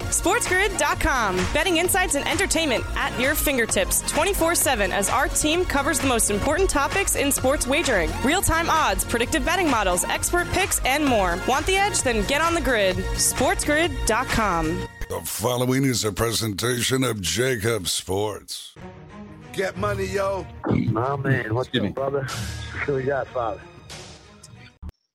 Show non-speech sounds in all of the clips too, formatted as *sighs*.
SportsGrid.com. Betting insights and entertainment at your fingertips 24 7 as our team covers the most important topics in sports wagering real time odds, predictive betting models, expert picks, and more. Want the edge? Then get on the grid. SportsGrid.com. The following is a presentation of Jacob Sports. Get money, yo. My man, what's up, brother? we got Godfather.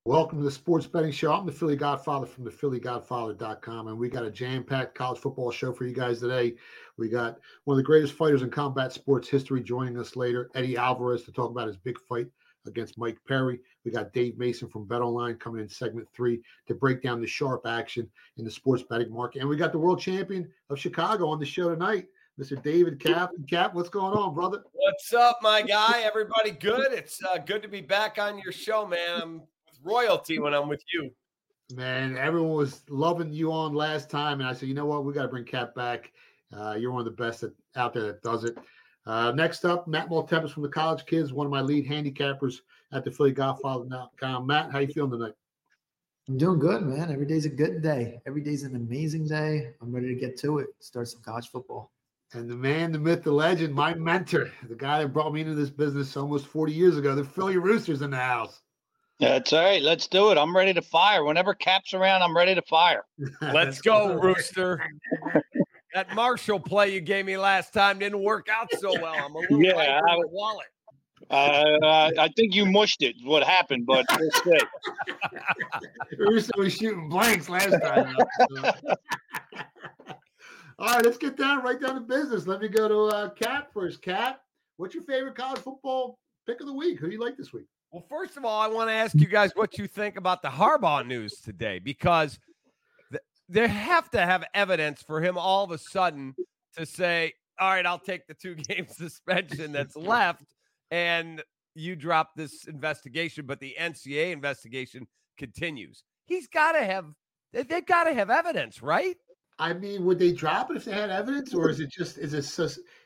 Welcome to the Sports Betting Show. I'm the Philly Godfather from the PhillyGodfather.com, and we got a jam-packed college football show for you guys today. We got one of the greatest fighters in combat sports history joining us later, Eddie Alvarez, to talk about his big fight against Mike Perry. We got Dave Mason from BetOnline coming in segment three to break down the sharp action in the sports betting market. And we got the world champion of Chicago on the show tonight, Mr. David Cap. Cap, what's going on, brother? What's up, my guy? Everybody good? It's uh, good to be back on your show, man. I'm royalty when I'm with you. Man, everyone was loving you on last time, and I said, you know what, we got to bring Cap back. Uh, you're one of the best that, out there that does it. Uh, next up, Matt Maltempis from the College Kids, one of my lead handicappers at the Philly Godfather.com. Matt, how you feeling tonight? I'm doing good, man. Every day's a good day. Every day's an amazing day. I'm ready to get to it. Start some college football. And the man, the myth, the legend, my mentor, the guy that brought me into this business almost 40 years ago, the Philly Roosters in the house. That's all right. Let's do it. I'm ready to fire. Whenever Cap's around, I'm ready to fire. *laughs* Let's go, Rooster. that Marshall play you gave me last time didn't work out so well. I'm a little Yeah, I- wallet. Uh, I think you mushed it. What happened? But *laughs* we'll see. Rooster was shooting blanks last time. *laughs* All right, let's get down right down to business. Let me go to uh, Cap first. Cap, what's your favorite college football pick of the week? Who do you like this week? Well, first of all, I want to ask you guys what you think about the Harbaugh news today because th- they have to have evidence for him all of a sudden to say, "All right, I'll take the two *laughs* game suspension that's left," and you drop this investigation, but the NCAA investigation continues. He's got to have. they- They've got to have evidence, right? I mean, would they drop it if they had evidence, or is it just is it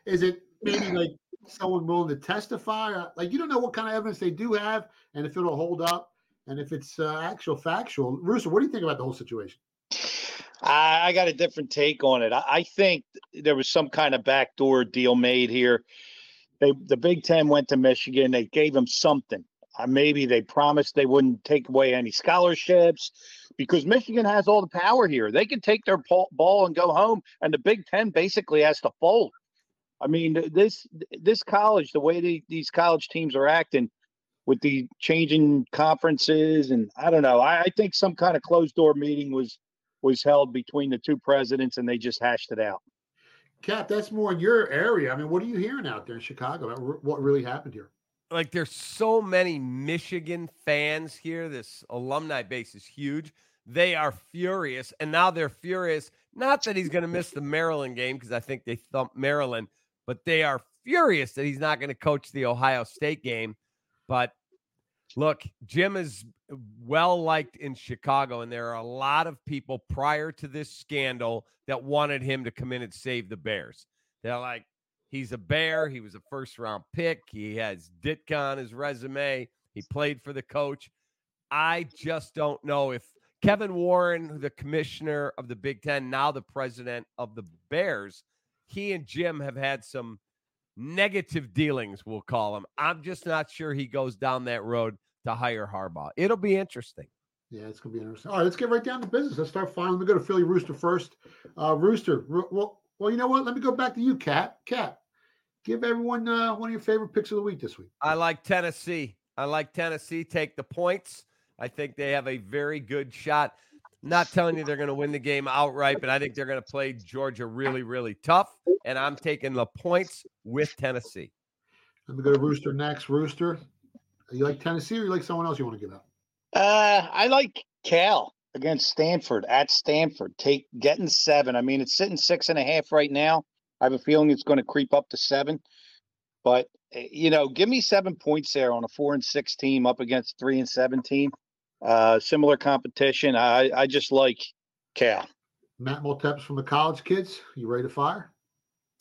is it maybe like someone willing to testify? Uh, Like you don't know what kind of evidence they do have, and if it'll hold up, and if it's uh, actual factual. Rooster, what do you think about the whole situation? I, I got a different take on it. I, I think there was some kind of backdoor deal made here. They, the Big Ten went to Michigan. They gave them something. Uh, maybe they promised they wouldn't take away any scholarships because Michigan has all the power here. They can take their ball and go home, and the Big Ten basically has to fold. I mean, this this college, the way they, these college teams are acting with the changing conferences, and I don't know. I, I think some kind of closed door meeting was was held between the two presidents, and they just hashed it out. Cap, that's more in your area. I mean, what are you hearing out there in Chicago about r- what really happened here? like there's so many Michigan fans here. This alumni base is huge. They are furious, and now they're furious. Not that he's going to miss the Maryland game because I think they thumped Maryland, but they are furious that he's not going to coach the Ohio State game. But look, Jim is well liked in Chicago, and there are a lot of people prior to this scandal that wanted him to come in and save the Bears. They're like, He's a bear. He was a first round pick. He has Ditka on his resume. He played for the coach. I just don't know if Kevin Warren, the commissioner of the Big Ten, now the president of the Bears, he and Jim have had some negative dealings, we'll call them. I'm just not sure he goes down that road to hire Harbaugh. It'll be interesting. Yeah, it's gonna be interesting. All right, let's get right down to business. Let's start filing. Let me go to Philly Rooster first. Uh, Rooster. Well, well, you know what? Let me go back to you, Cap. Cap, give everyone uh, one of your favorite picks of the week this week. I like Tennessee. I like Tennessee. Take the points. I think they have a very good shot. Not telling you they're going to win the game outright, but I think they're going to play Georgia really, really tough. And I'm taking the points with Tennessee. Let me go to Rooster next. Rooster, you like Tennessee or you like someone else you want to give out? Uh, I like Cal against Stanford at Stanford. Take getting seven. I mean, it's sitting six and a half right now. I have a feeling it's going to creep up to seven. But eh, you know, give me seven points there on a four and six team up against three and seven team. Uh, similar competition. I I just like Cal. Matt Molteps from the college kids. You ready to fire?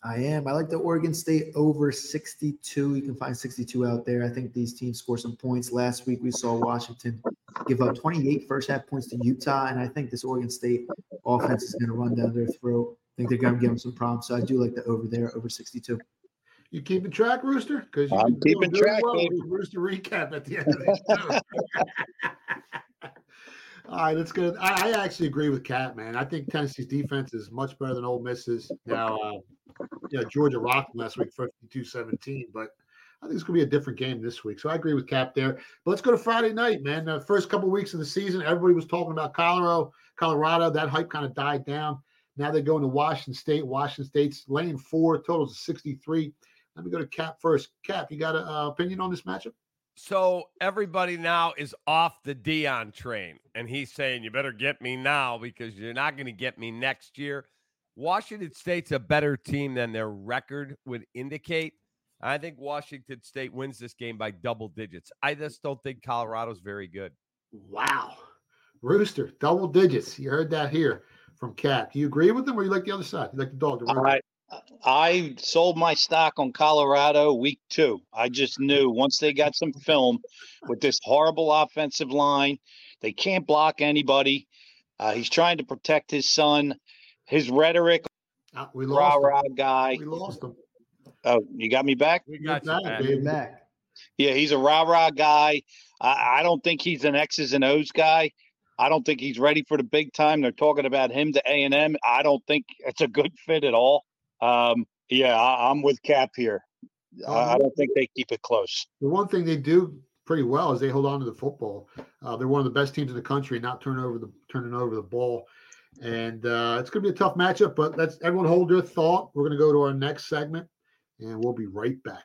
I am. I like the Oregon State over 62. You can find 62 out there. I think these teams score some points. Last week we saw Washington give up 28 first half points to Utah, and I think this Oregon State offense is going to run down their throat. I think they're going to give them some problems. So I do like the over there, over 62. You keeping track, Rooster? Because I'm keeping track. Well Rooster recap at the end of this. *laughs* All right, let's go. I, I, actually agree with Cap, man. I think Tennessee's defense is much better than Ole Miss's. Now, uh, yeah, Georgia rocked last week, 52-17, but I think it's going to be a different game this week. So I agree with Cap there. But let's go to Friday night, man. The first couple of weeks of the season, everybody was talking about Colorado. Colorado, that hype kind of died down. Now they're going to Washington State. Washington State's laying four, totals of 63. Let me go to Cap first. Cap, you got an uh, opinion on this matchup? So everybody now is off the Deion train, and he's saying, "You better get me now because you're not going to get me next year." Washington State's a better team than their record would indicate. I think Washington State wins this game by double digits. I just don't think Colorado's very good. Wow, Rooster, double digits. You heard that here from Cap. Do you agree with them, or you like the other side? You like the dog? The I sold my stock on Colorado week two. I just knew once they got some film with this horrible offensive line, they can't block anybody. Uh, he's trying to protect his son. His rhetoric, uh, we lost rah rah guy. We lost him. Oh, you got me back. We got you back. Baby. back. Yeah, he's a rah rah guy. I, I don't think he's an X's and O's guy. I don't think he's ready for the big time. They're talking about him to A and M. I don't think it's a good fit at all. Um, yeah, I, am with Cap here. Um, I don't think they keep it close. The one thing they do pretty well is they hold on to the football. Uh, they're one of the best teams in the country, not turning over the turning over the ball. And uh, it's going to be a tough matchup, but let's everyone hold their thought. We're going to go to our next segment, and we'll be right back.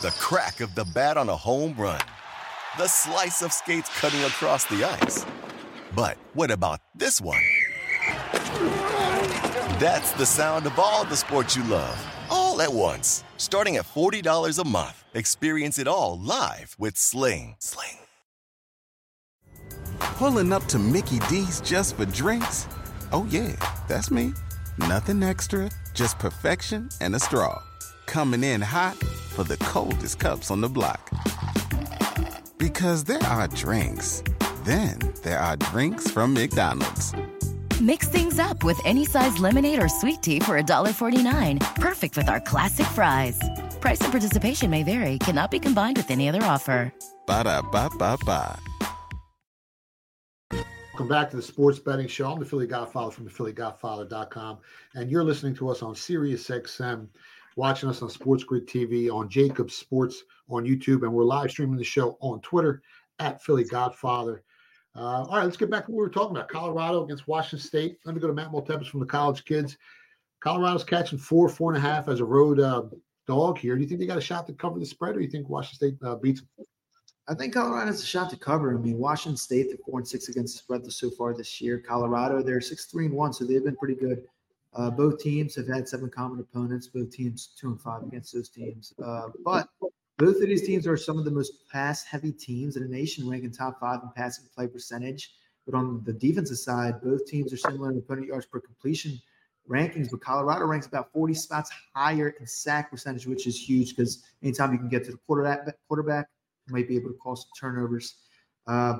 the crack of the bat on a home run, the slice of skates cutting across the ice. But what about this one? That's the sound of all the sports you love, all at once. Starting at $40 a month, experience it all live with Sling. Sling. Pulling up to Mickey D's just for drinks? Oh, yeah, that's me. Nothing extra, just perfection and a straw. Coming in hot for the coldest cups on the block. Because there are drinks, then there are drinks from McDonald's. Mix things up with any size lemonade or sweet tea for $1.49. Perfect with our classic fries. Price and participation may vary, cannot be combined with any other offer. Ba da ba ba ba. Welcome back to the Sports Betting Show. I'm the Philly Godfather from the PhillyGodfather.com, and you're listening to us on Sirius XM watching us on Sports Grid TV, on Jacob Sports on YouTube, and we're live streaming the show on Twitter at Philly Godfather. Uh, all right, let's get back to what we were talking about. Colorado against Washington State. Let me go to Matt Moltepes from the College Kids. Colorado's catching four, four and a half as a road uh, dog here. Do you think they got a shot to cover the spread, or do you think Washington State uh, beats them? I think Colorado has a shot to cover. I mean, Washington State, they're four and six against the spread so far this year. Colorado, they're six, three, and one, so they've been pretty good. Uh, both teams have had seven common opponents. Both teams two and five against those teams. Uh, but both of these teams are some of the most pass-heavy teams in the nation, ranking top five in passing play percentage. But on the defensive side, both teams are similar in opponent yards per completion rankings. But Colorado ranks about 40 spots higher in sack percentage, which is huge because anytime you can get to the quarterback, quarterback, you might be able to cause some turnovers. Uh,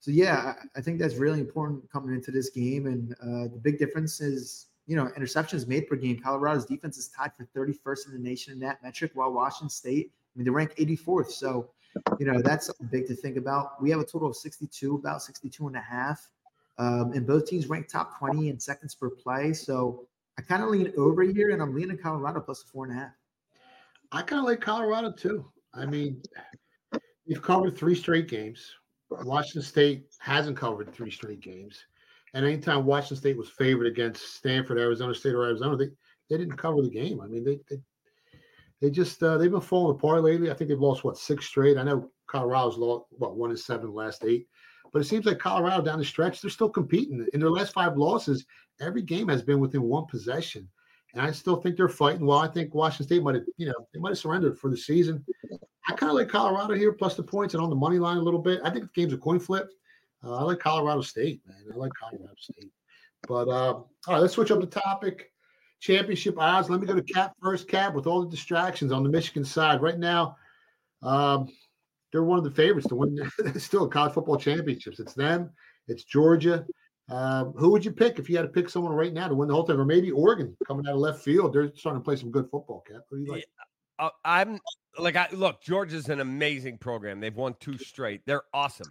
so yeah, I think that's really important coming into this game. And uh, the big difference is you know, interceptions made per game. Colorado's defense is tied for 31st in the nation in that metric, while Washington State, I mean, they rank 84th. So, you know, that's big to think about. We have a total of 62, about 62 and a half. Um, and both teams rank top 20 in seconds per play. So I kind of lean over here, and I'm leaning Colorado plus a four and a half. I kind of like Colorado too. I mean, you've covered three straight games. Washington State hasn't covered three straight games. And anytime Washington State was favored against Stanford, Arizona State, or Arizona, they, they didn't cover the game. I mean, they they, they just uh, they've been falling apart lately. I think they've lost what six straight. I know Colorado's lost what one and seven last eight, but it seems like Colorado down the stretch they're still competing. In their last five losses, every game has been within one possession, and I still think they're fighting. Well, I think Washington State might have you know they might have surrendered for the season. I kind of like Colorado here plus the points and on the money line a little bit. I think the game's a coin flip. Uh, I like Colorado State, man. I like Colorado State. But uh, all right, let's switch up the topic. Championship odds. Let me go to Cap first. Cap with all the distractions on the Michigan side right now. Um, they're one of the favorites to win *laughs* still college football championships. It's them. It's Georgia. Um, who would you pick if you had to pick someone right now to win the whole thing, or maybe Oregon coming out of left field? They're starting to play some good football. Cap, who do you like? Yeah, uh, I'm like, I look. Georgia's an amazing program. They've won two straight. They're awesome.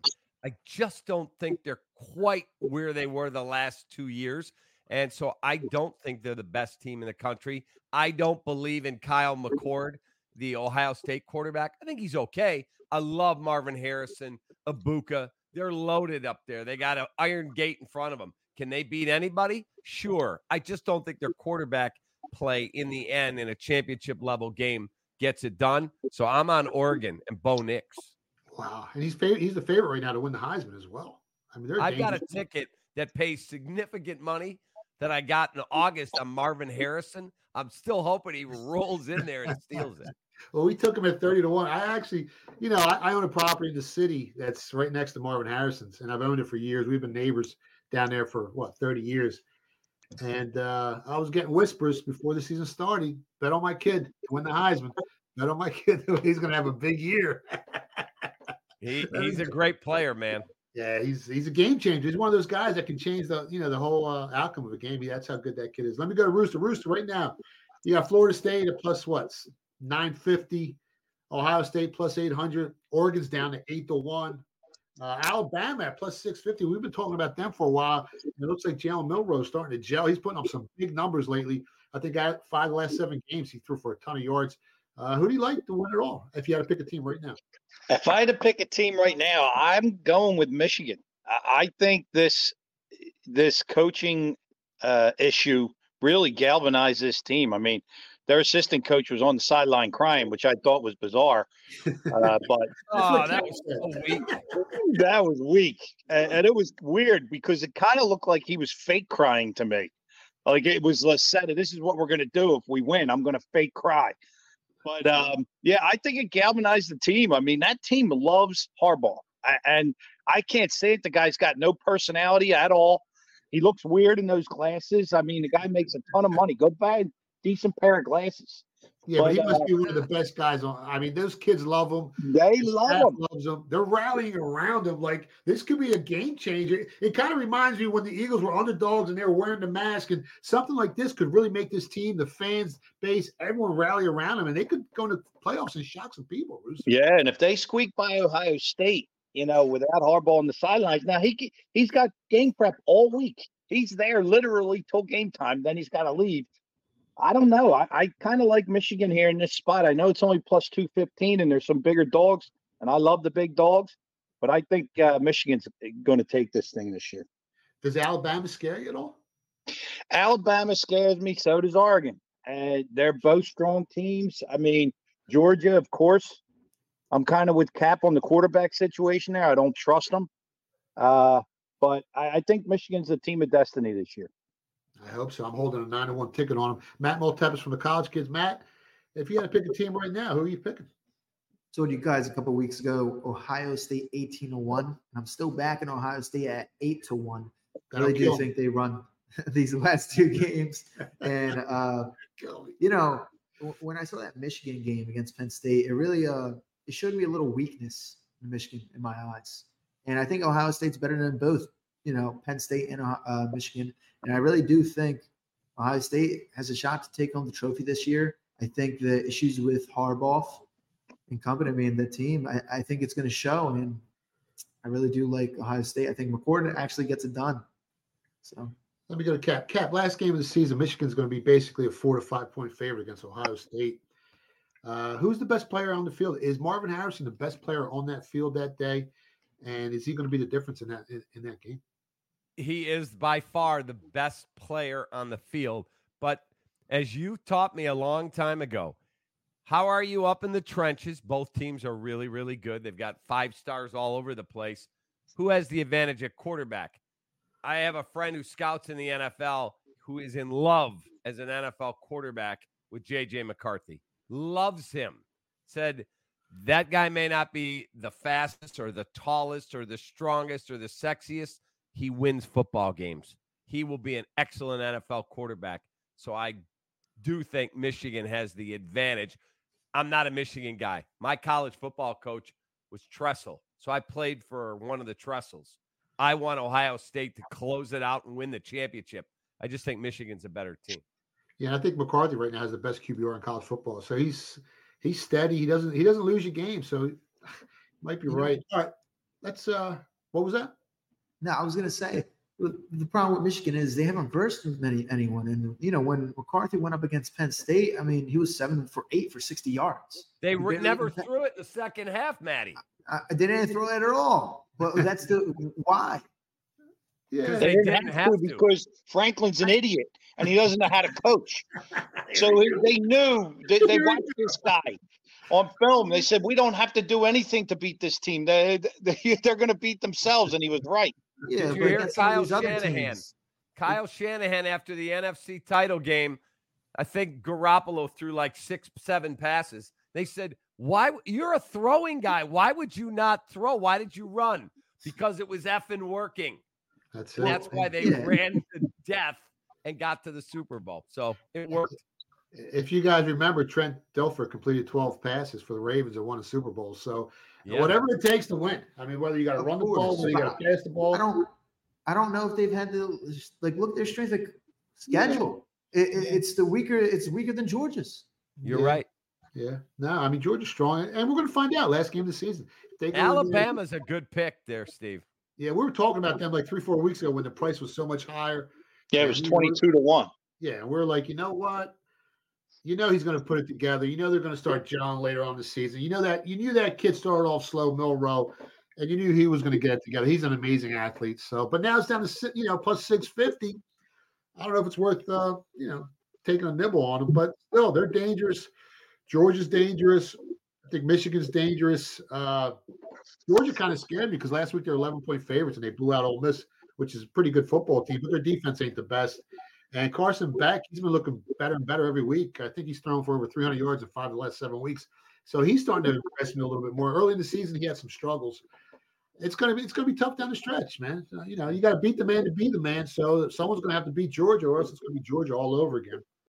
I just don't think they're quite where they were the last two years. And so I don't think they're the best team in the country. I don't believe in Kyle McCord, the Ohio State quarterback. I think he's okay. I love Marvin Harrison, Abuka. They're loaded up there. They got an iron gate in front of them. Can they beat anybody? Sure. I just don't think their quarterback play in the end in a championship level game gets it done. So I'm on Oregon and Bo Nix. Wow, and he's fav- he's the favorite right now to win the Heisman as well. I mean, I've got a ticket that pays significant money that I got in August on Marvin Harrison. I'm still hoping he rolls in there and steals it. *laughs* well, we took him at 30 to 1. I actually, you know, I, I, own a property in the city that's right next to Marvin Harrison's, and I've owned it for years. We've been neighbors down there for what, 30 years. And uh, I was getting whispers before the season started bet on my kid to win the Heisman. Bet on my kid. *laughs* He's going to have a big year. *laughs* He, he's a great player, man. Yeah, he's he's a game changer. He's one of those guys that can change the you know the whole uh, outcome of a game. That's how good that kid is. Let me go to Rooster. Rooster right now. You got Florida State at plus what nine fifty, Ohio State plus eight hundred, Oregon's down to eight to one, uh, Alabama at plus six fifty. We've been talking about them for a while. It looks like Jalen Milroe starting to gel. He's putting up some big numbers lately. I think I five last seven games he threw for a ton of yards. Uh, who do you like to win it all if you had to pick a team right now? If I had to pick a team right now, I'm going with Michigan. I think this this coaching uh, issue really galvanized this team. I mean, their assistant coach was on the sideline crying, which I thought was bizarre. *laughs* Uh, but *laughs* oh, that was so weak. *laughs* that was weak, and, and, it was weird because it kind of looked like he was fake crying to me. Like it was said, "This is what we're going to do if we win. I'm going to fake cry." But um, yeah, I think it galvanized the team. I mean, that team loves Harbaugh, and I can't say it. The guy's got no personality at all. He looks weird in those glasses. I mean, the guy makes a ton of money. Go buy a decent pair of glasses. Yeah, but, but he must uh, be one of the best guys on. I mean, those kids love him. They love him. Loves him. They're rallying around him. Like this could be a game changer. It kind of reminds me when the Eagles were underdogs and they were wearing the mask, and something like this could really make this team, the fans base, everyone rally around him, and they could go into playoffs and shock some people. Yeah, and if they squeak by Ohio State, you know, without Harbaugh on the sidelines, now he he's got game prep all week. He's there literally till game time. Then he's got to leave. I don't know. I, I kind of like Michigan here in this spot. I know it's only plus 215 and there's some bigger dogs, and I love the big dogs, But I think uh, Michigan's going to take this thing this year. Does Alabama scare you at all? Alabama scares me. So does Oregon. And they're both strong teams. I mean, Georgia, of course. I'm kind of with Cap on the quarterback situation there. I don't trust them. Uh, but I, I, think Michigan's the team of destiny this year. I hope so. I'm holding a nine to one ticket on them. Matt Maltepis from the College Kids. Matt, if you had to pick a team right now, who are you picking? Told you guys a couple weeks ago, Ohio State 18 to one. I'm still backing Ohio State at eight to one. I really do think they run *laughs* these last two games. And *laughs* uh, you know, when I saw that Michigan game against Penn State, it really uh it showed me a little weakness in Michigan in my eyes. And I think Ohio State's better than both, you know, Penn State and uh, Michigan. And I really do think Ohio State has a shot to take home the trophy this year. I think the issues with Harbaugh and company, I mean, the team, I, I think it's going to show. And I really do like Ohio State. I think McCord actually gets it done. So let me go to Cap. Cap, last game of the season, Michigan's going to be basically a four to five point favorite against Ohio State. Uh, who's the best player on the field? Is Marvin Harrison the best player on that field that day? And is he going to be the difference in that in, in that game? He is by far the best player on the field. But as you taught me a long time ago, how are you up in the trenches? Both teams are really, really good. They've got five stars all over the place. Who has the advantage at quarterback? I have a friend who scouts in the NFL who is in love as an NFL quarterback with JJ McCarthy. Loves him. Said that guy may not be the fastest or the tallest or the strongest or the sexiest. He wins football games. He will be an excellent NFL quarterback. So I do think Michigan has the advantage. I'm not a Michigan guy. My college football coach was Tressel. So I played for one of the Tressels. I want Ohio State to close it out and win the championship. I just think Michigan's a better team. Yeah, I think McCarthy right now has the best QBR in college football. So he's he's steady. He doesn't he doesn't lose your game. So *sighs* might be right. All right. Let's uh what was that? No, I was gonna say the problem with Michigan is they haven't versed many anyone. And you know, when McCarthy went up against Penn State, I mean, he was seven for eight for 60 yards. They re- never threw it the second half, Maddie. I, I didn't throw it at all. But that's the why. Yeah, they, they didn't have to because Franklin's an idiot and he doesn't know how to coach. *laughs* So they knew they, they watched this guy on film. They said we don't have to do anything to beat this team. They, they *laughs* they're going to beat themselves, and he was right. Yeah, Did you hear Kyle Shanahan? Kyle Shanahan after the NFC title game, I think Garoppolo threw like six, seven passes. They said, "Why? You're a throwing guy. Why would you not throw? Why did you run? Because it was effing working." That's, and that's why they yeah. ran to death and got to the Super Bowl. So it worked. If you guys remember, Trent Dilfer completed 12 passes for the Ravens and won a Super Bowl. So yeah. whatever it takes to win. I mean, whether you got to run the ball, whether you got to pass the ball. I don't. I don't know if they've had to like look their strength of schedule. Yeah. It, it, it's the weaker. It's weaker than Georgia's. You're yeah. right. Yeah. No, I mean Georgia's strong, and we're going to find out last game of the season. Alabama's a good pick there, Steve. Yeah, we were talking about them like three, four weeks ago when the price was so much higher. Yeah, it was twenty-two to one. Yeah, and we're like, you know what? You know he's going to put it together. You know they're going to start John later on the season. You know that you knew that kid started off slow, Milroe, and you knew he was going to get it together. He's an amazing athlete. So, but now it's down to you know plus six fifty. I don't know if it's worth uh, you know taking a nibble on them, but still they're dangerous. Georgia's dangerous. I think Michigan's dangerous. Uh, Georgia kind of scared me because last week they're 11 point favorites and they blew out Ole Miss, which is a pretty good football team, but their defense ain't the best. And Carson Beck, he's been looking better and better every week. I think he's thrown for over 300 yards in five of the last seven weeks. So he's starting to impress me a little bit more. Early in the season, he had some struggles. It's gonna be it's gonna be tough down the stretch, man. You know, you got to beat the man to be the man. So someone's gonna have to beat Georgia, or else it's gonna be Georgia all over again.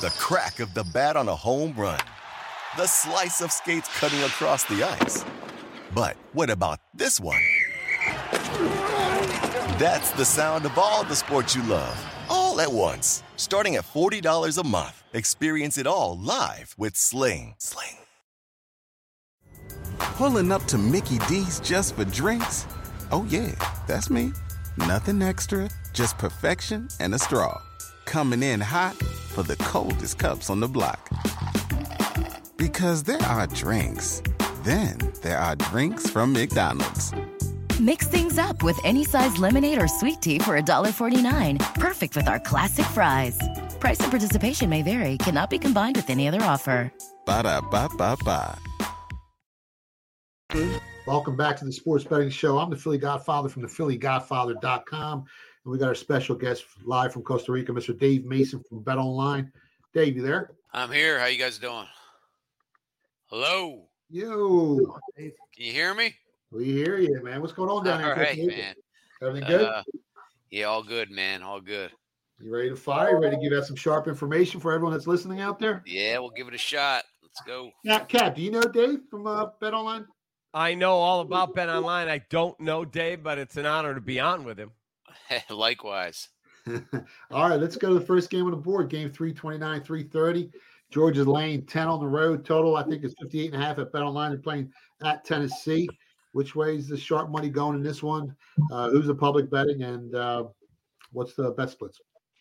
The crack of the bat on a home run. The slice of skates cutting across the ice. But what about this one? That's the sound of all the sports you love, all at once. Starting at $40 a month. Experience it all live with Sling. Sling. Pulling up to Mickey D's just for drinks? Oh, yeah, that's me. Nothing extra, just perfection and a straw. Coming in hot for the coldest cups on the block. Because there are drinks, then there are drinks from McDonald's. Mix things up with any size lemonade or sweet tea for $1.49. Perfect with our classic fries. Price and participation may vary, cannot be combined with any other offer. Ba da ba ba ba. Welcome back to the Sports Betting Show. I'm the Philly Godfather from the PhillyGodfather.com. And we got our special guest live from Costa Rica, Mr. Dave Mason from Bet Online. Dave, you there? I'm here. How you guys doing? Hello. Yo. Can you hear me? We hear you, man. What's going on down All there? right, man. Everything good? Uh, yeah, all good, man. All good. you ready to fire? Ready to give out some sharp information for everyone that's listening out there? Yeah, we'll give it a shot. Let's go. Now, Cap, do you know Dave from uh, Bet Online? I know all about Bet Online. I don't know Dave, but it's an honor to be on with him. *laughs* Likewise. *laughs* All right, let's go to the first game on the board. Game 329, 330. Georgia's Lane, 10 on the road. Total, I think, is 58 and a half at Bet Online. They're playing at Tennessee. Which way is the sharp money going in this one? Uh, who's the public betting and uh, what's the best splits?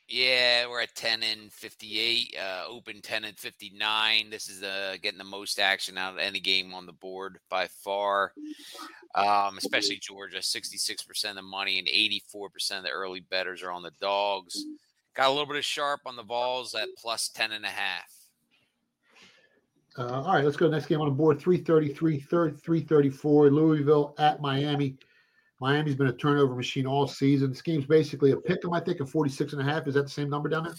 Yeah, we're at 10 and 58, uh, open 10 and 59. This is uh, getting the most action out of any game on the board by far, um, especially Georgia. 66% of the money and 84% of the early betters are on the dogs. Got a little bit of sharp on the balls at plus 10 and a half. Uh, all right, let's go next game on the board 333, 334. Louisville at Miami. Miami's been a turnover machine all season. This game's basically a pick 'em, I think, a 46 and a half. Is that the same number down there?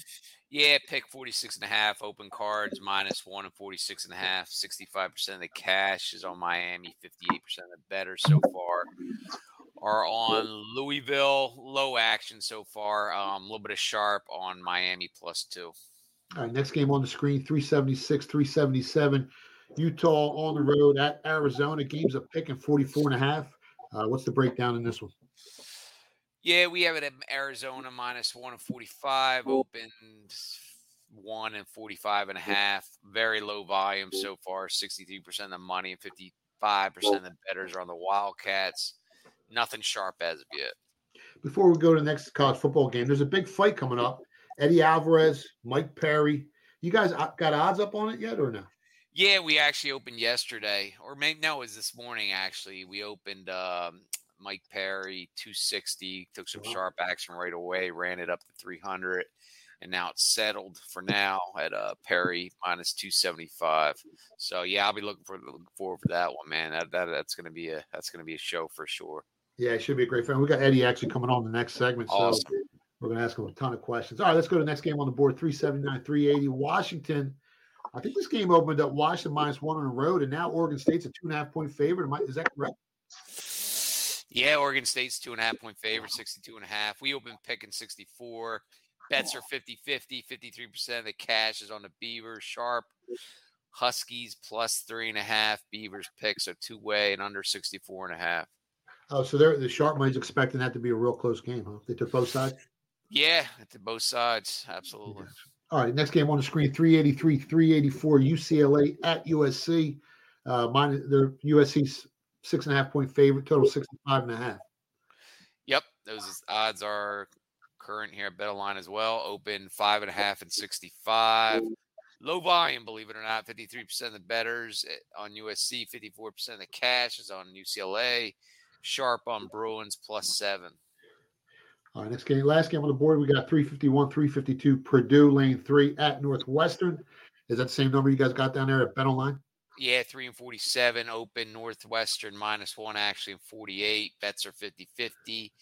Yeah, pick 46 and a half, open cards minus one and 46 and a half. 65% of the cash is on Miami, 58% of the betters so far are on Louisville. Low action so far. Um, a little bit of sharp on Miami plus two. All right, next game on the screen 376, 377. Utah on the road at Arizona. Game's a pick and 44 and a half. Uh, what's the breakdown in this one? Yeah, we have it at Arizona minus one and 45, open one and 45 and a half. Very low volume so far, 63% of the money and 55% of the betters are on the Wildcats. Nothing sharp as of yet. Before we go to the next college football game, there's a big fight coming up. Eddie Alvarez, Mike Perry. You guys uh, got odds up on it yet or no? Yeah, we actually opened yesterday, or maybe no, it was this morning. Actually, we opened um, *sniffs* Mike Perry 260, took some sharp action right away, ran it up to 300, and now it's settled for now at uh, Perry minus 275. So yeah, I'll be looking for looking forward for that one, man. That, that that's gonna be a that's gonna be a show for sure. Yeah, it should be a great fan. We got Eddie actually coming on the next segment. So Awesome. we're going to ask him a ton of questions. All right, let's go to the next game on the board 379, 380. Washington. I think this game opened up Washington minus one on the road, and now Oregon State's a two and a half point favorite. Am I- Is that correct? Yeah, Oregon State's two and a half point favorite, 62 and a half. We open picking 64. Bets are 50 50, 53% of the cash is on the Beavers. Sharp Huskies plus three and a half. Beavers picks are two way and under 64 and a half. Oh, so they're, the sharp money's expecting that to be a real close game, huh? They took both sides. Yeah, it to both sides. Absolutely. All right, next game on the screen 383, 384, UCLA at USC. Uh, mine, they're USC's six and a half point favorite, total 65 and a half. Yep, those odds are current here at BetOnline as well. Open five and a half and 65. Low volume, believe it or not. 53% of the betters eh, on USC, 54% of the cash is on UCLA. Sharp on Bruins plus seven. All right, next game, last game on the board, we got 351, 352, Purdue lane three at Northwestern. Is that the same number you guys got down there at Bet Online? Yeah, three and 47. Open Northwestern minus one, actually, in 48. Bets are 50 50.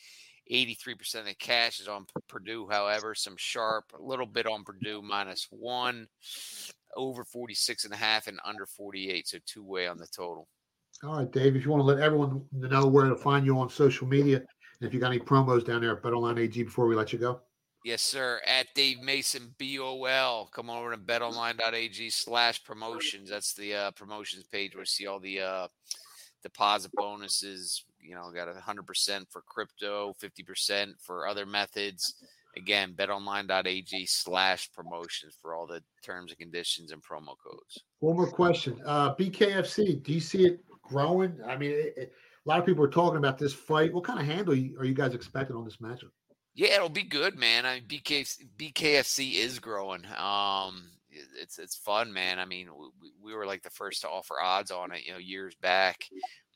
83% of the cash is on Purdue, however, some sharp, a little bit on Purdue minus one, over 46 and a half and under 48. So two way on the total. All right, Dave, if you want to let everyone know where to find you on social media, and if you got any promos down there at BetOnline AG before we let you go. Yes, sir. At Dave Mason BOL. Come over to betonline.ag slash promotions. That's the uh, promotions page where you see all the uh, deposit bonuses. You know, got a 100% for crypto, 50% for other methods. Again, betonline.ag slash promotions for all the terms and conditions and promo codes. One more question. Uh, BKFC, do you see it growing? I mean, it, it, a lot of people are talking about this fight. What kind of handle are you guys expecting on this matchup? Yeah, it'll be good, man. I mean, BKFC, BKFC is growing. Um, it's it's fun, man. I mean, we, we were like the first to offer odds on it, you know, years back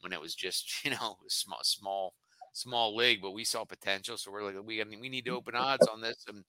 when it was just *laughs* you know small small small league, but we saw potential. So we're like, we we need to mm. open odds on this, and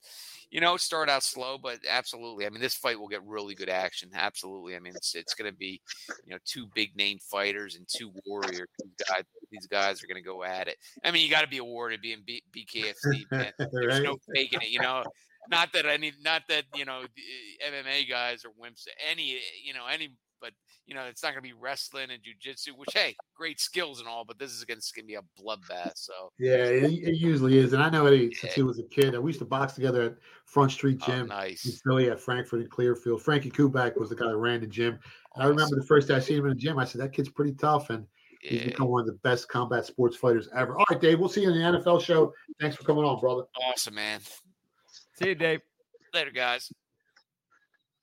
you know, start out slow, but absolutely. I mean, this fight will get really good action. Absolutely. I mean, it's it's going to be you know two big name fighters and two warriors. These guys, these guys are going to go at it. I mean, you got to be awarded being B- BKFC. *laughs* Man. There's right? no faking it. You know. Not that any, not that you know, eh, MMA guys or wimps. Any, eh, you know, any but you know it's not going to be wrestling and jujitsu, which *laughs* hey, great skills and all, but this is going to be a bloodbath. So yeah, it, it, usually is, and I know Eddie since he was a kid. Uh, we used to box together at Front Street oh, Gym oh, nice. in Philly at Frankford and Clearfield. Frankie Kubak was the guy that ran the gym. Awesome. I remember the first day I seen him in the gym, I said that kid's pretty tough, and yeah. he's become one of the best combat sports fighters ever. All right, Dave, we'll see you in the NFL show. Thanks for coming on, brother. Awesome, man. See you, Dave. Later, guys.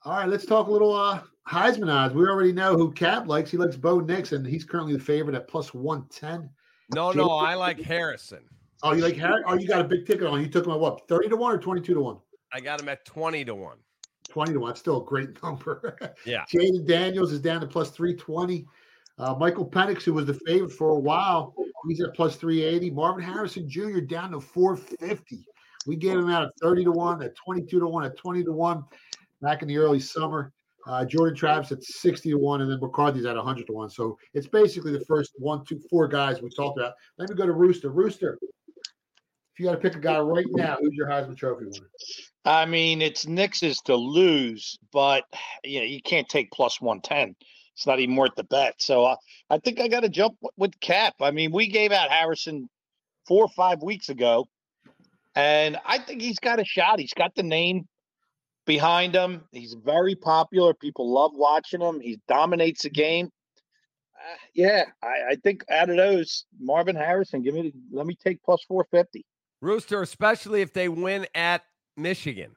All right, let's talk a little uh, Heisman odds. We already know who Cap likes. He likes Bo Nix, and he's currently the favorite at plus 110. No, no, I like Harrison. Oh, you like Harrison? Oh, you got a big ticket on. You took him at what, 30 to 1 or 22 to 1? I got him at 20 to 1. 20 to 1. Still a great number. *laughs* Yeah. Jayden Daniels is down to plus 320. Uh, Michael Penix, who was the favorite for a while, he's at plus 380. Marvin Harrison Jr. down to 450. We gave him out at 30 to 1, at 22 to 1, at 20 to 1 back in the early summer. Uh, Jordan Travis at 60 to 1, and then McCarthy's at 100 to 1. So it's basically the first one, two, four guys we talked about. Let me go to Rooster. Rooster, if you got to pick a guy right now, who's your Heisman Trophy winner? I mean, it's Nix's to lose, but you know you can't take plus 110. It's not even worth the bet. So uh, I think I got to jump with Cap. I mean, we gave out Harrison four or five weeks ago, and I think he's got a shot. He's got the name behind him. He's very popular. People love watching him. He dominates the game. Uh, yeah, I, I, think out of those, Marvin Harrison, give me let me take plus four fifty. Rooster, especially if they win at Michigan.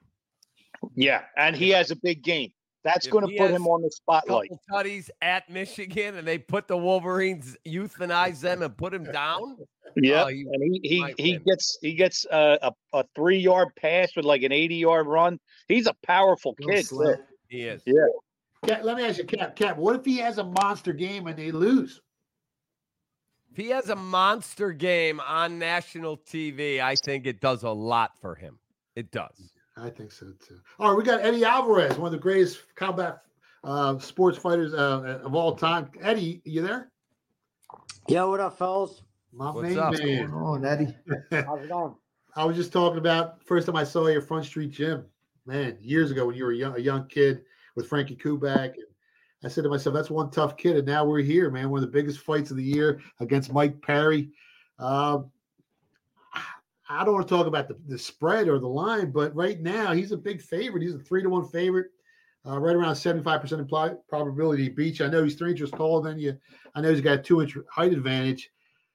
Yeah, and he has a big game. That's going to put him on the spotlight. Tutties at Michigan, and they put the Wolverines, euthanize them, and put him down. Yeah, oh, and he he, he gets he gets a, a, a, three yard pass with like an eighty yard run. He's a powerful kid. He is. Yeah. Cap, let me ask you, Cap. Cap, what if he has a monster game and they lose? If he has a monster game on national TV, I think it does a lot for him. It does. I think so too. All right, we got Eddie Alvarez, one of the greatest combat uh, sports fighters uh, of all time. Eddie, you there? Yo, what up, fellas? My What's main up? man. on, Eddie? *laughs* How's it going? I was just talking about first time I saw your Front Street Gym, man, years ago when you were a young, a young kid with Frankie Kubak. And I said to myself, that's one tough kid. And now we're here, man. One of the biggest fights of the year against Mike Perry. Uh, I don't want to talk about the, the spread or the line, but right now he's a big favorite. He's a three to one favorite, uh, right around 75% implied probability beats. I know he's three inches taller than you. I know he's got a two inch height advantage.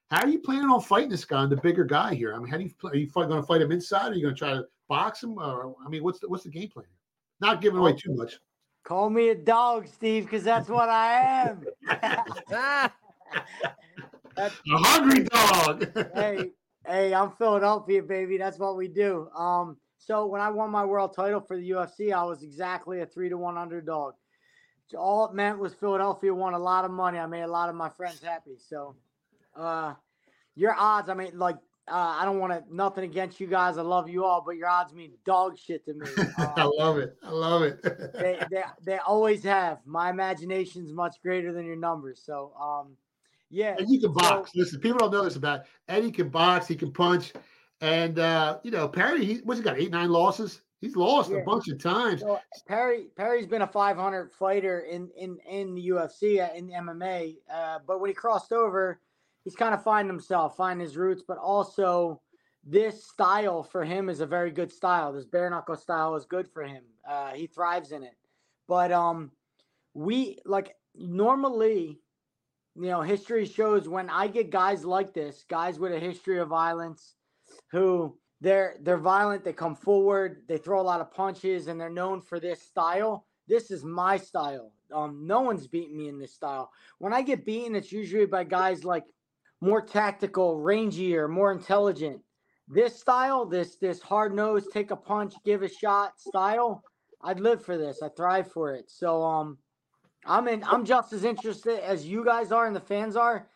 How are you planning on fighting this guy, the bigger guy here? I mean, how do you are you going to fight him inside? Or are you going to try to box him? Or I mean, what's the, what's the game plan? Not giving away too much. Call me a dog, Steve, because that's what I am. *laughs* *laughs* a hungry dog. hey, hey, I'm Philadelphia, baby. That's what we do. Um, so when I won my world title for the UFC, I was exactly a three to one underdog. All it meant was Philadelphia won a lot of money. I made a lot of my friends happy. So uh, your odds, I mean, like uh, I don't want to nothing against you guys. I love you all, but your odds mean dog shit to me. *laughs* Um, I love it. I love it. they, they they always have. My imagination's much greater than your numbers. So um, yeah. And you can so- box. Listen, people don't know this about Eddie. Can box. He can punch. And uh, you know Perry, he what's he got? Eight nine losses. He's lost a bunch of times. So Perry Perry's been a 500 fighter in in in the UFC uh, in MMA, uh, but when he crossed over, he's kind of finding himself, finding his roots, but also this style for him is a very good style. This bare knuckle style is good for him. Uh, he thrives in it. But um, we like normally, you know, history shows when I get guys like this, guys with a history of violence, who they're they're violent, they come forward, they throw a lot of punches, and they're known for this style. This is my style. Um, no one's beaten me in this style. When I get beaten, it's usually by guys like more tactical, rangier, more intelligent. This style, this this hard nose, take a punch, give a shot style. I'd live for this. I thrive for it. So um, I'm in. I'm just as interested as you guys are and the fans are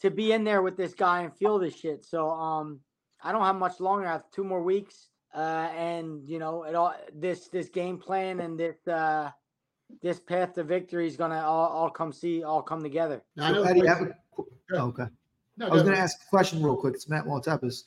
to be in there with this guy and feel this shit. So um, I don't have much longer. I have two more weeks, uh, and you know, it all this this game plan and this uh, this path to victory is gonna all, all come see all come together. Now, I know Eddie, have a, oh, okay. No, I was go going to ahead. ask a question real quick. It's Matt Maltepis.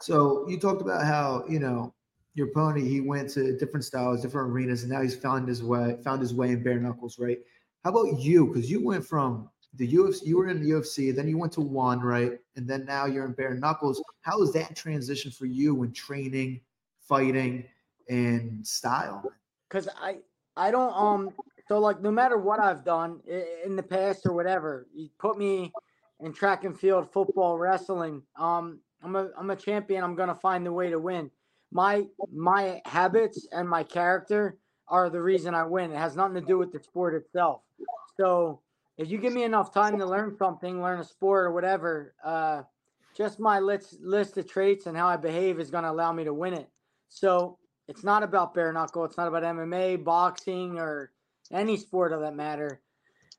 So you talked about how you know your pony. He went to different styles, different arenas, and now he's found his way. Found his way in bare knuckles, right? How about you? Because you went from the UFC. You were in the UFC, then you went to one, right? And then now you're in bare knuckles. How is that transition for you when training, fighting, and style? because I I don't um so like no matter what I've done in the past or whatever, you put me in track and field, football, wrestling. Um, I'm a I'm a champion. I'm gonna find the way to win. My my habits and my character are the reason I win. It has nothing to do with the sport itself. So if you give me enough time to learn something, learn a sport or whatever, uh, just my list list of traits and how I behave is gonna allow me to win it. So it's not about bare knuckle. It's not about MMA, boxing, or any sport of that matter.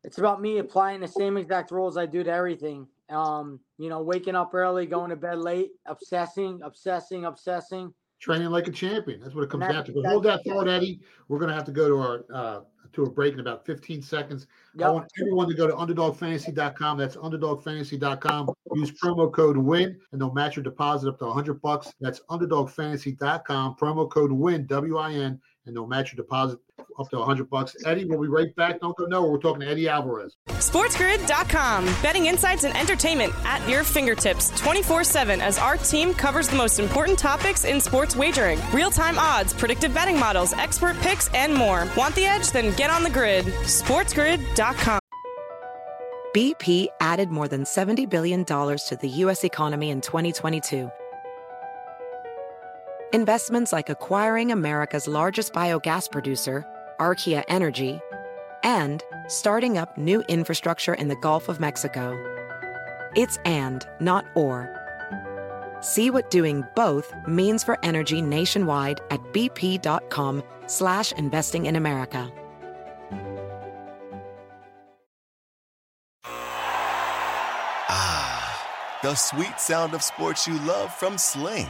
It's about me applying the same exact rules I do to everything. Um, you know, waking up early, going to bed late, obsessing, obsessing, obsessing. training like a champion. That's what it comes down to. But hold that thought, Eddie. We're going to have to go to our uh, to a break in about 15 seconds. I want everyone to go to underdogfantasy.com. That's underdogfantasy.com. Use promo code WIN, and they'll match your deposit up to 100 bucks. That's underdogfantasy.com. Promo code WIN, W I N, and they'll match your deposit up to 100 bucks. Eddie, we'll be right back. Don't go nowhere. We're talking to Eddie Alvarez. SportsGrid.com. Betting insights and entertainment at your fingertips 24 7 as our team covers the most important topics in sports wagering real time odds, predictive betting models, expert picks, and more. Want the edge? Then get on the grid. SportsGrid.com. BP added more than $70 billion to the U.S. economy in 2022. Investments like acquiring America's largest biogas producer, Archaea Energy, and starting up new infrastructure in the Gulf of Mexico. It's and, not or. See what doing both means for energy nationwide at bp.com slash investing in America. Ah, the sweet sound of sports you love from Sling.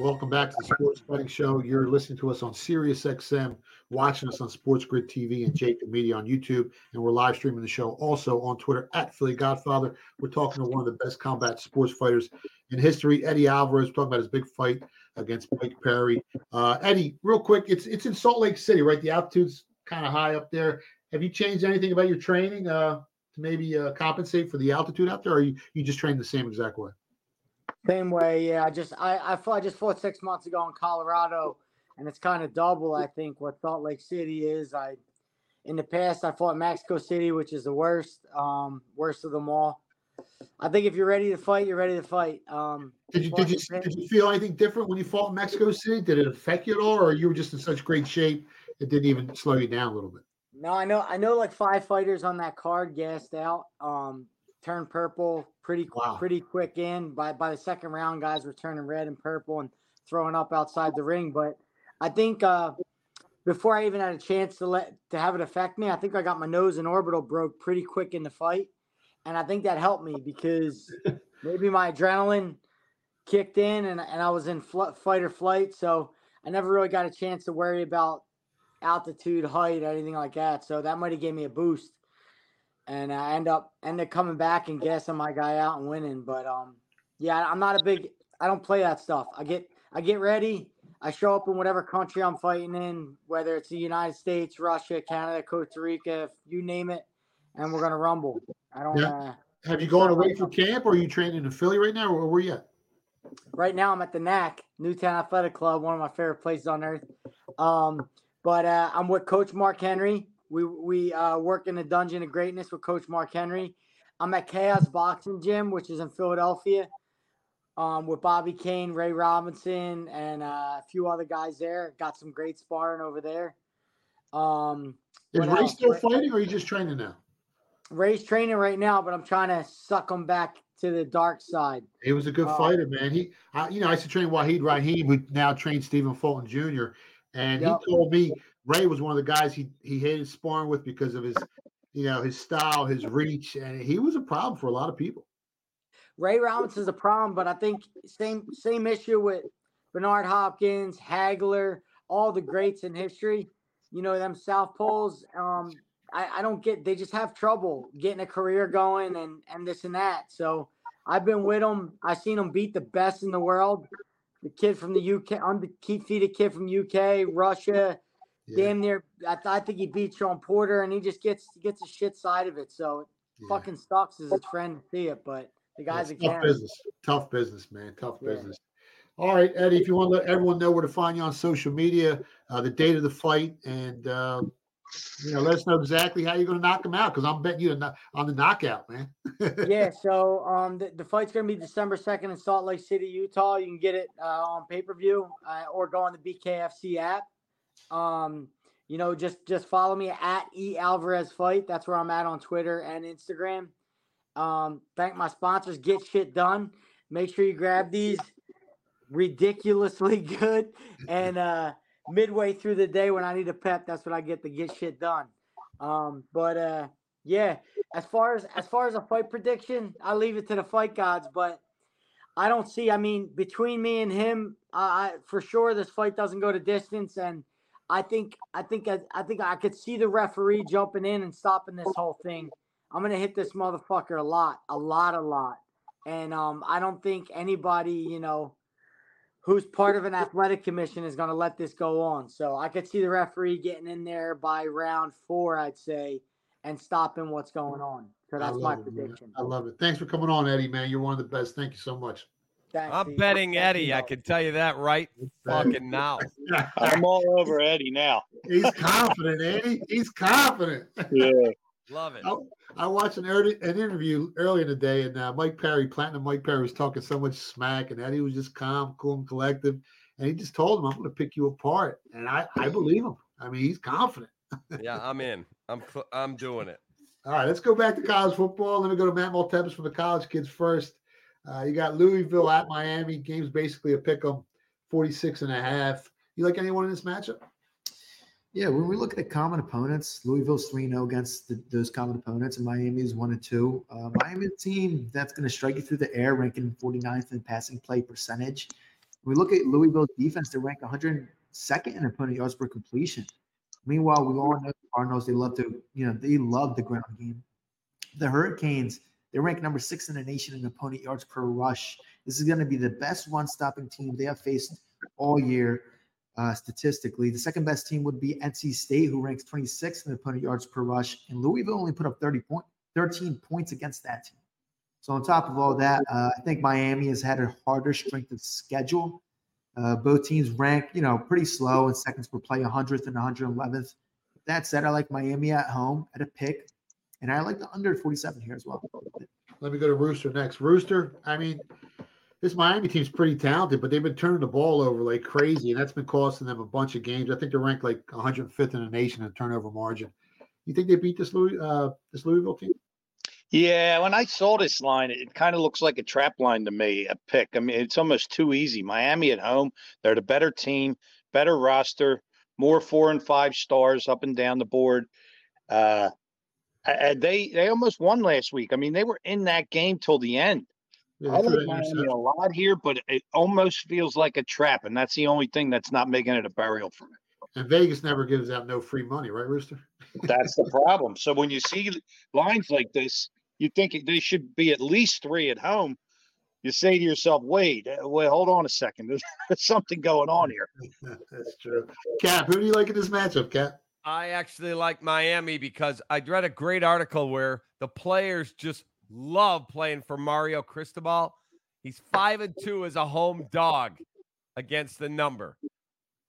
Welcome back to the Sports Betting Show. You're listening to us on Sirius XM, watching us on Sports Grid TV and Jacob Media on YouTube, and we're live streaming the show also on Twitter at Philly Godfather. We're talking to one of the best combat sports fighters in history, Eddie Alvarez. We're talking about his big fight against Mike Perry. Uh, Eddie, real quick, it's it's in Salt Lake City, right? The altitude's kind of high up there. Have you changed anything about your training uh, to maybe uh, compensate for the altitude out there, or you, you just train the same exact way? Same way, yeah. I just I I, fought, I just fought six months ago in Colorado, and it's kind of double. I think what Salt Lake City is. I in the past I fought Mexico City, which is the worst, um, worst of them all. I think if you're ready to fight, you're ready to fight. Um, did you did you did you feel anything different when you fought in Mexico City? Did it affect you at all, or you were just in such great shape it didn't even slow you down a little bit? No, I know I know like five fighters on that card gassed out. Um, turned purple pretty wow. pretty quick in. By by the second round, guys were turning red and purple and throwing up outside the ring. But I think uh, before I even had a chance to let to have it affect me, I think I got my nose and orbital broke pretty quick in the fight, and I think that helped me because *laughs* maybe my adrenaline kicked in and, and I was in fl- fight or flight, so I never really got a chance to worry about altitude, height, anything like that. So that might have gave me a boost, and I end up end up coming back and gassing my guy out and winning. But um, yeah, I'm not a big. I don't play that stuff. I get I get ready. I show up in whatever country I'm fighting in, whether it's the United States, Russia, Canada, Costa Rica, you name it, and we're gonna rumble. I don't. Yeah. Uh, Have you gone away from camp, or are you training in Philly right now, or where are you at? Right now, I'm at the NAC, Newtown Athletic Club, one of my favorite places on earth. Um, but uh, I'm with Coach Mark Henry. We we uh, work in the Dungeon of Greatness with Coach Mark Henry. I'm at Chaos Boxing Gym, which is in Philadelphia, um, with Bobby Kane, Ray Robinson, and uh, a few other guys there. Got some great sparring over there. Um, is Ray else? still fighting, or are you just training now? Ray's training right now, but I'm trying to suck him back to the dark side. He was a good uh, fighter, man. He, I, you know, I used to train Wahid Rahim, who now trains Stephen Fulton Jr. And yep. he told me Ray was one of the guys he he hated sparring with because of his, you know, his style, his reach, and he was a problem for a lot of people. Ray Robinson's a problem, but I think same same issue with Bernard Hopkins, Hagler, all the greats in history. You know, them Southpaws. Um, I, I don't get. They just have trouble getting a career going and and this and that. So I've been with them. I've seen them beat the best in the world the kid from the UK, undefeated kid from UK, Russia. Yeah. Damn near, I, th- I think he beat Shawn Porter, and he just gets gets the shit side of it. So it yeah. fucking sucks as a friend to see it, but the guys yeah, tough business, tough business, man, tough business. All right, Eddie, if you want to let everyone know where to find you on social media, uh, the date of the fight, and uh, you know, let us know exactly how you're going to knock him out because I'm betting you on the knockout, man. *laughs* yeah. So um, the, the fight's going to be December 2nd in Salt Lake City, Utah. You can get it uh, on pay per view uh, or go on the BKFC app. Um, you know, just just follow me at E Alvarez Fight. That's where I'm at on Twitter and Instagram. Um, thank my sponsors. Get shit done. Make sure you grab these ridiculously *laughs* good and uh midway through the day when I need a pep, that's when I get to get shit done. Um, but uh, yeah, as far as as far as a fight prediction, I leave it to the fight gods. But I don't see. I mean, between me and him, I for sure this fight doesn't go to distance, and I think I think I, I think I could see the referee jumping in and stopping this whole thing. I'm gonna hit this motherfucker a lot, a lot, a lot, and um, I don't think anybody, you know who's part of an athletic commission is going to let this go on. So I could see the referee getting in there by round four, I'd say, and stopping what's going on. So that's my it, prediction. Man. I love it. Thanks for coming on, Eddie, man. You're one of the best. Thank you so much. Thanks, I'm betting Eddie. I can tell you that right fucking now. *laughs* I'm all over Eddie now. He's confident, Eddie. He's confident. Yeah. Love it. I, I watched an, early, an interview earlier in the day, and uh, Mike Perry, Platinum Mike Perry, was talking so much smack, and Eddie was just calm, cool, and collective. And he just told him, "I'm going to pick you apart," and I, I believe him. I mean, he's confident. *laughs* yeah, I'm in. I'm I'm doing it. All right, let's go back to college football. Let me go to Matt Maltempis for the college kids first. Uh, you got Louisville at Miami. Game's basically a pick 'em, 46 and a half. You like anyone in this matchup? Yeah, when we look at the common opponents, Louisville's 3 0 against the, those common opponents, and Miami is 1 2. Uh, Miami team that's going to strike you through the air, ranking 49th in passing play percentage. When we look at Louisville's defense, they rank 102nd in opponent yards per completion. Meanwhile, we all know Cardinals, they love to, you know, they love the ground game. The Hurricanes, they rank number six in the nation in opponent yards per rush. This is going to be the best run stopping team they have faced all year uh, statistically. The second best team would be NC State, who ranks 26th in opponent yards per rush, and Louisville only put up 30 point, 13 points against that team. So on top of all that, uh, I think Miami has had a harder strength of schedule. Uh, both teams rank, you know, pretty slow in seconds per play, 100th and 111th. That said, I like Miami at home at a pick, and I like the under 47 here as well. Let me go to Rooster next. Rooster, I mean, this Miami team's pretty talented, but they've been turning the ball over like crazy, and that's been costing them a bunch of games. I think they're ranked like 105th in the nation in turnover margin. You think they beat this Louis, uh, this Louisville team? Yeah, when I saw this line, it kind of looks like a trap line to me, a pick. I mean, it's almost too easy. Miami at home, they're the better team, better roster, more four and five stars up and down the board. Uh, they they almost won last week. I mean, they were in that game till the end. Yeah, I like Miami a lot here, but it almost feels like a trap, and that's the only thing that's not making it a burial for me. And Vegas never gives out no free money, right, Rooster? That's the problem. So when you see lines like this, you think they should be at least three at home. You say to yourself, wait, uh, wait, hold on a second. *laughs* There's something going on here. *laughs* That's true. Cap, who do you like in this matchup, Cap? I actually like Miami because I read a great article where the players just love playing for Mario Cristobal. He's five and two as a home dog against the number.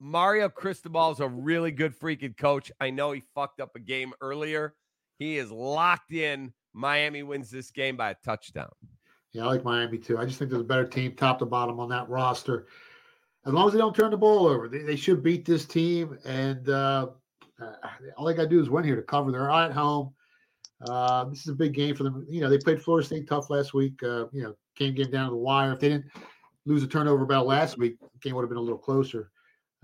Mario Cristobal is a really good freaking coach. I know he fucked up a game earlier. He is locked in Miami wins this game by a touchdown. Yeah, I like Miami too. I just think there's a better team top to bottom on that roster. As long as they don't turn the ball over, they, they should beat this team. And uh, uh, *sighs* all they got to do is win here to cover. They're at home. Uh, this is a big game for them. You know, they played Florida State tough last week. Uh, you know, game game down to the wire. If they didn't lose a turnover battle last week, game would have been a little closer.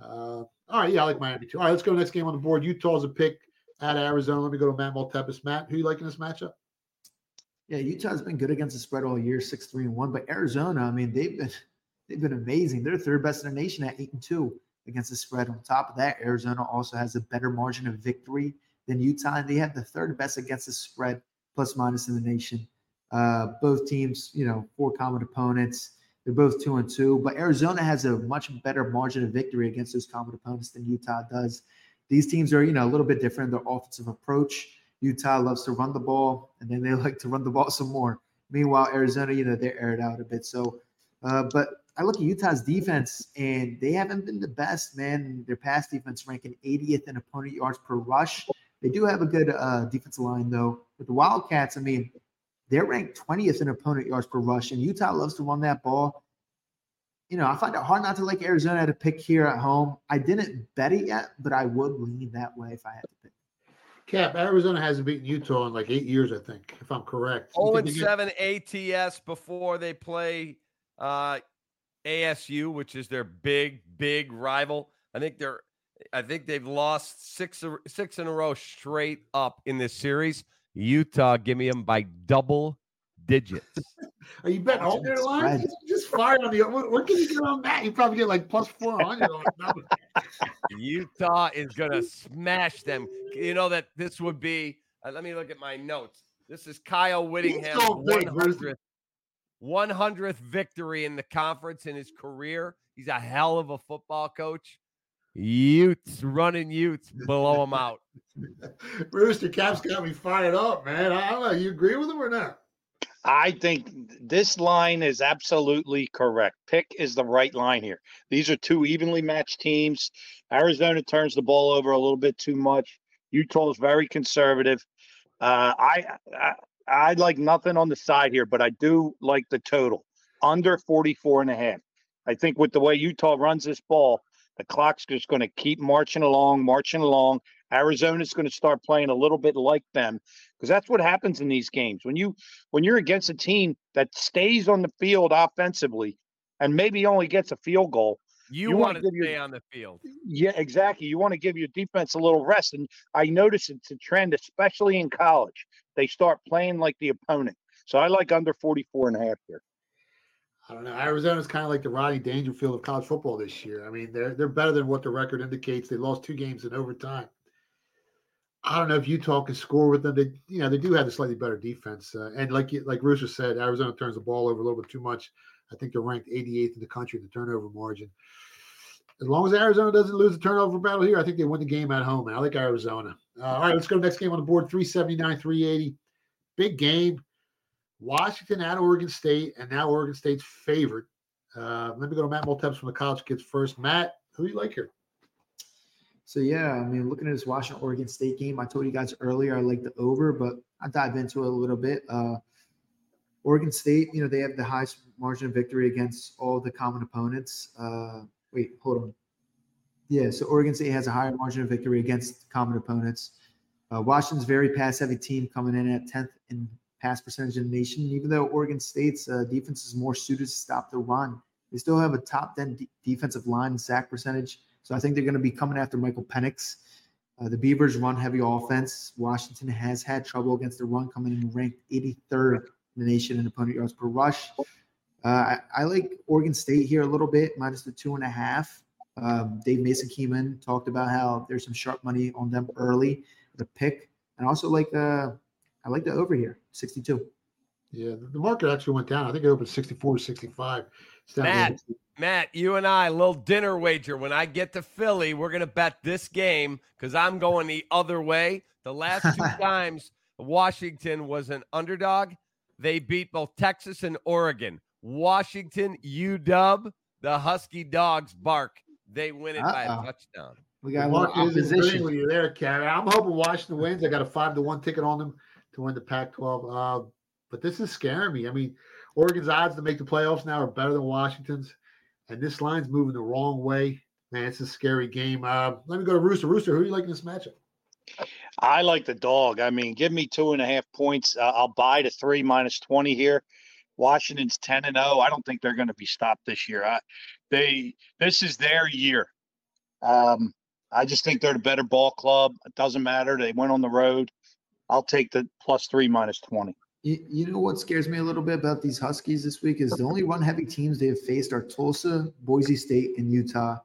Uh, all right, yeah, I like Miami too. All right, let's go next game on the board. Utah's a pick at Arizona. Let me go to Matt Maltepis. Matt, who you like in this matchup? Yeah, Utah's been good against the spread all year, six three and one. But Arizona, I mean, they've been *laughs* they've been amazing. They're third best in the nation at eight and two against the spread. On top of that, Arizona also has a better margin of victory than Utah, and they have the third best against the spread, plus minus in the nation. Uh, both teams, you know, four common opponents. They're both two and two, but Arizona has a much better margin of victory against those common opponents than Utah does. These teams are, you know, a little bit different. Their offensive approach Utah loves to run the ball, and then they *laughs* like to run the ball some more. Meanwhile, Arizona, you know, they're aired out a bit. So, uh, but I look at Utah's defense, and they haven't been the best, man. Their pass defense ranking 80th in opponent yards per rush. They do have a good uh, defensive line, though. With the Wildcats, I mean, they're ranked 20th in opponent yards per rush, and Utah loves to run that ball. You know, I find it hard not to like Arizona to pick here at home. I didn't bet it yet, but I would lean that way if I had to pick. Cap, Arizona hasn't beaten Utah in like eight years, I think, if I'm correct. 0 and 7 ATS before they play uh, ASU, which is their big, big rival. I think they're I think they've lost six six in a row straight up in this series. Utah, give me them by double digits. *laughs* Are you betting all their lines? Just fire on the. What, what, can you get on that? You probably get like plus four hundred on it. *laughs* Utah is gonna smash them. You know that this would be. Uh, let me look at my notes. This is Kyle Whittingham's so 100th, 100th victory in the conference in his career. He's a hell of a football coach. Utes running Utes blow them *laughs* out. Rooster Cap's got me fired up, man. I don't know. You agree with him or not? I think this line is absolutely correct. Pick is the right line here. These are two evenly matched teams. Arizona turns the ball over a little bit too much. Utah is very conservative. Uh, I, I I like nothing on the side here, but I do like the total under 44 and a half. I think with the way Utah runs this ball, the clock's just going to keep marching along, marching along. Arizona's going to start playing a little bit like them because that's what happens in these games. When you when you're against a team that stays on the field offensively and maybe only gets a field goal, you, you want to stay your, on the field. Yeah, exactly. You want to give your defense a little rest. And I notice it's a trend, especially in college. They start playing like the opponent. So I like under 44 and a half here. I don't know. Arizona's kind of like the Rodney Dangerfield of college football this year. I mean, they're they're better than what the record indicates. They lost two games in overtime. I don't know if Utah can score with them. They, you know, they do have a slightly better defense, uh, and like like Rooster said, Arizona turns the ball over a little bit too much. I think they're ranked 88th in the country in the turnover margin. as long as Arizona doesn't lose the turnover battle here, I think they win the game at home. I like Arizona. Uh, all right, let's go to the next game on the board 379, 380. Big game. Washington at Oregon State, and now Oregon State's favorite. Uh, let me go to Matt Molteps from the College Kids first. Matt, who do you like here? So yeah, I mean, looking at this Washington Oregon State game, I told you guys earlier I like the over, but I dive into it a little bit. Uh, Oregon State, you know, they have the highest margin of victory against all the common opponents. Uh, wait, hold on. Yeah, so Oregon State has a higher margin of victory against common opponents. Uh, Washington's very pass heavy team coming in at 10th in pass percentage in the nation. Even though Oregon State's uh, defense is more suited to stop the run, they still have a top 10 d- defensive line sack percentage. So I think they're going to be coming after Michael Penix. Uh, the Beavers run heavy offense. Washington has had trouble against the run, coming in ranked 83rd in the nation in opponent yards per rush. Uh, I, I, like Oregon State here a little bit, minus the two and a half. Um, Dave Mason came in, talked about how there's some sharp money on them early, the pick, and also like uh, I like the over here, 62. Yeah, the market actually went down. I think it opened 64 to 65. Matt, Matt, you and I, a little dinner wager. When I get to Philly, we're going to bet this game because I'm going the other way. The last two *laughs* times Washington was an underdog, they beat both Texas and Oregon. Washington, UW, the Husky Dogs bark. They win it Uh-oh. by a touchdown. We got one opposition. With you're there, Carrie. I'm hoping Washington wins. I got a five to one ticket on them to win the Pac-12. Uh, but this is scaring me. I mean, Oregon's odds to make the playoffs now are better than Washington's, and this line's moving the wrong way. Man, it's a scary game. Uh, let me go to Rooster. Rooster, who are you liking this matchup? I like the dog. I mean, give me two and a half points. Uh, I'll buy the three minus twenty here. Washington's ten and zero. Oh. I don't think they're going to be stopped this year. I, they this is their year. Um, I just think they're the better ball club. It doesn't matter. They went on the road. I'll take the plus three minus 20. You, you know what scares me a little bit about these Huskies this week is the only run heavy teams they have faced are Tulsa, Boise State, and Utah,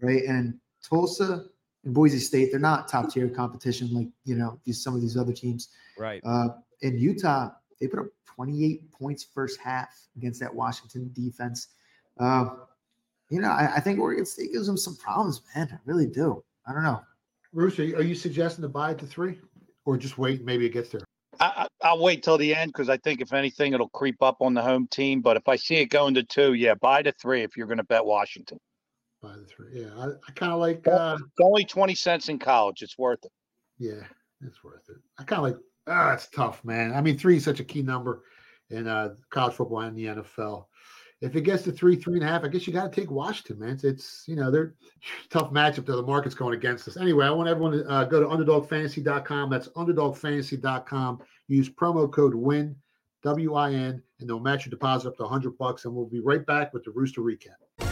right? And Tulsa and Boise State, they're not top tier competition like you know these some of these other teams, right? Uh, in Utah, they put up 28 points first half against that Washington defense. Uh, you know, I, I think Oregon State gives them some problems, man. I really do. I don't know. Bruce, are you, are you suggesting to buy it to three? or just wait? Maybe it gets there. I, will wait till the end because I think if anything, it'll creep up on the home team. But if I see it going to two, yeah, buy the three if you're going to bet Washington. Buy the three. Yeah, I, I kind of like. Uh, it's only twenty cents in college. It's worth it. Yeah, it's worth it. I kind of like. Ah, it's tough, man. I mean, three is such a key number in uh, college football and the NFL if it gets to three, three and a half, I guess you got to take Washington, man. It's, it's, you know, they're *laughs* tough matchup though. The market's going against us. Anyway, I want everyone to uh, go to underdogfantasy.com. That's underdogfantasy.com. Use promo code WIN, W I N, and they'll match your deposit up to 100 bucks. And we'll be right back with the Rooster recap.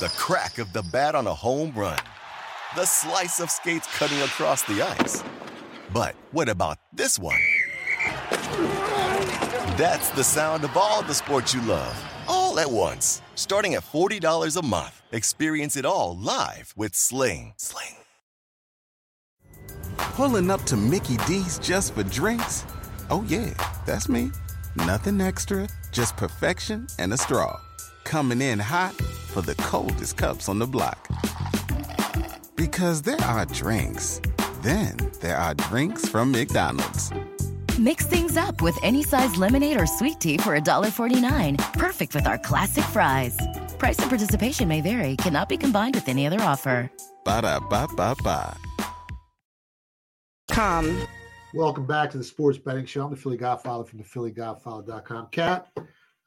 the crack of the bat on a home run, the slice of skates cutting across the ice. But what about this one? That's the sound of all the sports you love, all at once. Starting at $40 a month, experience it all live with Sling. Sling. Pulling up to Mickey D's just for drinks? Oh, yeah, that's me. Nothing extra, just perfection and a straw. Coming in hot for the coldest cups on the block. Because there are drinks, then there are drinks from McDonald's. Mix things up with any size lemonade or sweet tea for $1.49. Perfect with our classic fries. Price and participation may vary, cannot be combined with any other offer. Ba da ba ba ba. Com. Welcome back to the Sports Betting Show. I'm the Philly Godfather from the PhillyGodfather.com. Cap,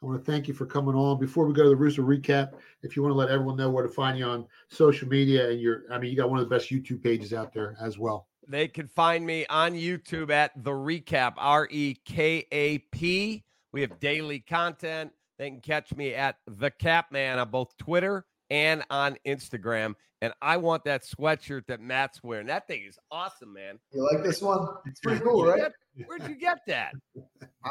I want to thank you for coming on. Before we go to the Rooster recap, if you want to let everyone know where to find you on social media and your, I mean, you got one of the best YouTube pages out there as well. They can find me on YouTube at The recap, R E K A P. We have daily content. They can catch me at The Cap Man on both Twitter and on Instagram. And I want that sweatshirt that Matt's wearing. That thing is awesome, man. You like this one? It's pretty cool, right? get- where'd you get that?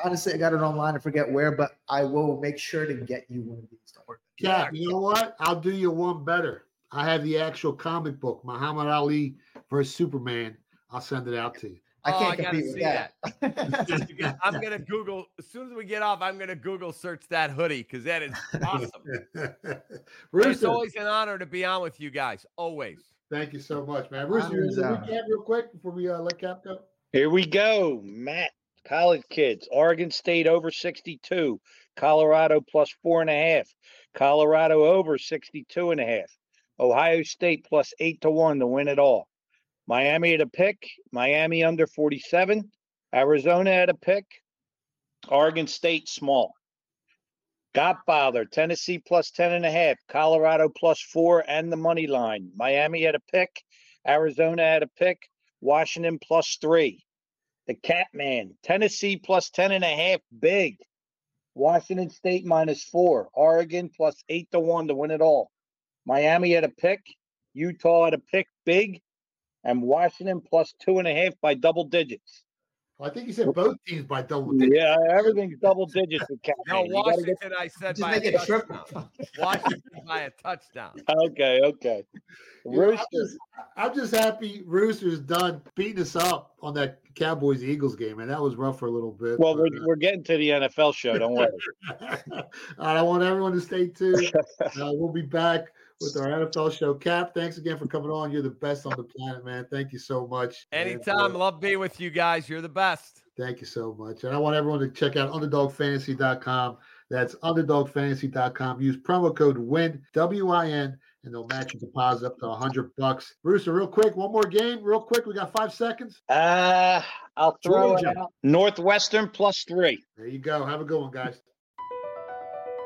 Honestly, I got it online. I forget where, but I will make sure to get you one of these. Don't worry. Cap, you know what? I'll do you one better. I have the actual comic book, Muhammad Ali versus Superman. I'll send it out to you. I Oh, can't gotta compete with see that. *laughs* I'm gonna Google as soon as we get off. I'm gonna Google search that hoodie because that is awesome. *laughs* it's always an honor to be on with you guys. Always. thank you so much, man. Rooster, you Honors want out. to recap real quick before we uh, let Cap go? Here we go. Matt, college kids. Oregon State over 62. Colorado plus four and a half. Colorado over 62 and a half. Ohio State plus eight to one to win it all. Miami at a pick. Miami under 47. Arizona at a pick. Oregon State small. Godfather, Tennessee plus 10 and a half. Colorado plus four and the money line. Miami at a pick. Arizona at a pick. Washington plus three. The Cap Man, Tennessee plus 10 and a half, big. Washington State minus four. Oregon plus eight to one to win it all. Miami at a pick. Utah at a pick, big. And Washington plus two and a half by double digits. I think you said both teams by double digits. Yeah, everything's double digits with No, Cap Man. Get- Washington. I said by make a touchdown. Washington by a touchdown. *laughs* Okay, okay. You know, I'm, Rooster. just, I'm just happy Rooster's done beating us up on that Cowboys Eagles game, and that was rough for a little bit. Well, we're, we're getting to the NFL show. Don't worry. uh, *laughs* I want everyone to stay tuned. *laughs* Uh, we'll be back with our NFL show. Cap, thanks again for coming on. You're the best on the planet, man. Thank you so much. And, Anytime. uh, Love being with you guys. You're the best. Thank you so much. And I want everyone to check out underdogfantasy.com. That's underdogfantasy.com. Use promo code WIN, W I N, and they'll match your deposit up to 100 bucks. Rooster, real quick, one more game, real quick. We got five seconds. Uh, I'll throw it out. Northwestern plus three. There you go. Have a good one, guys.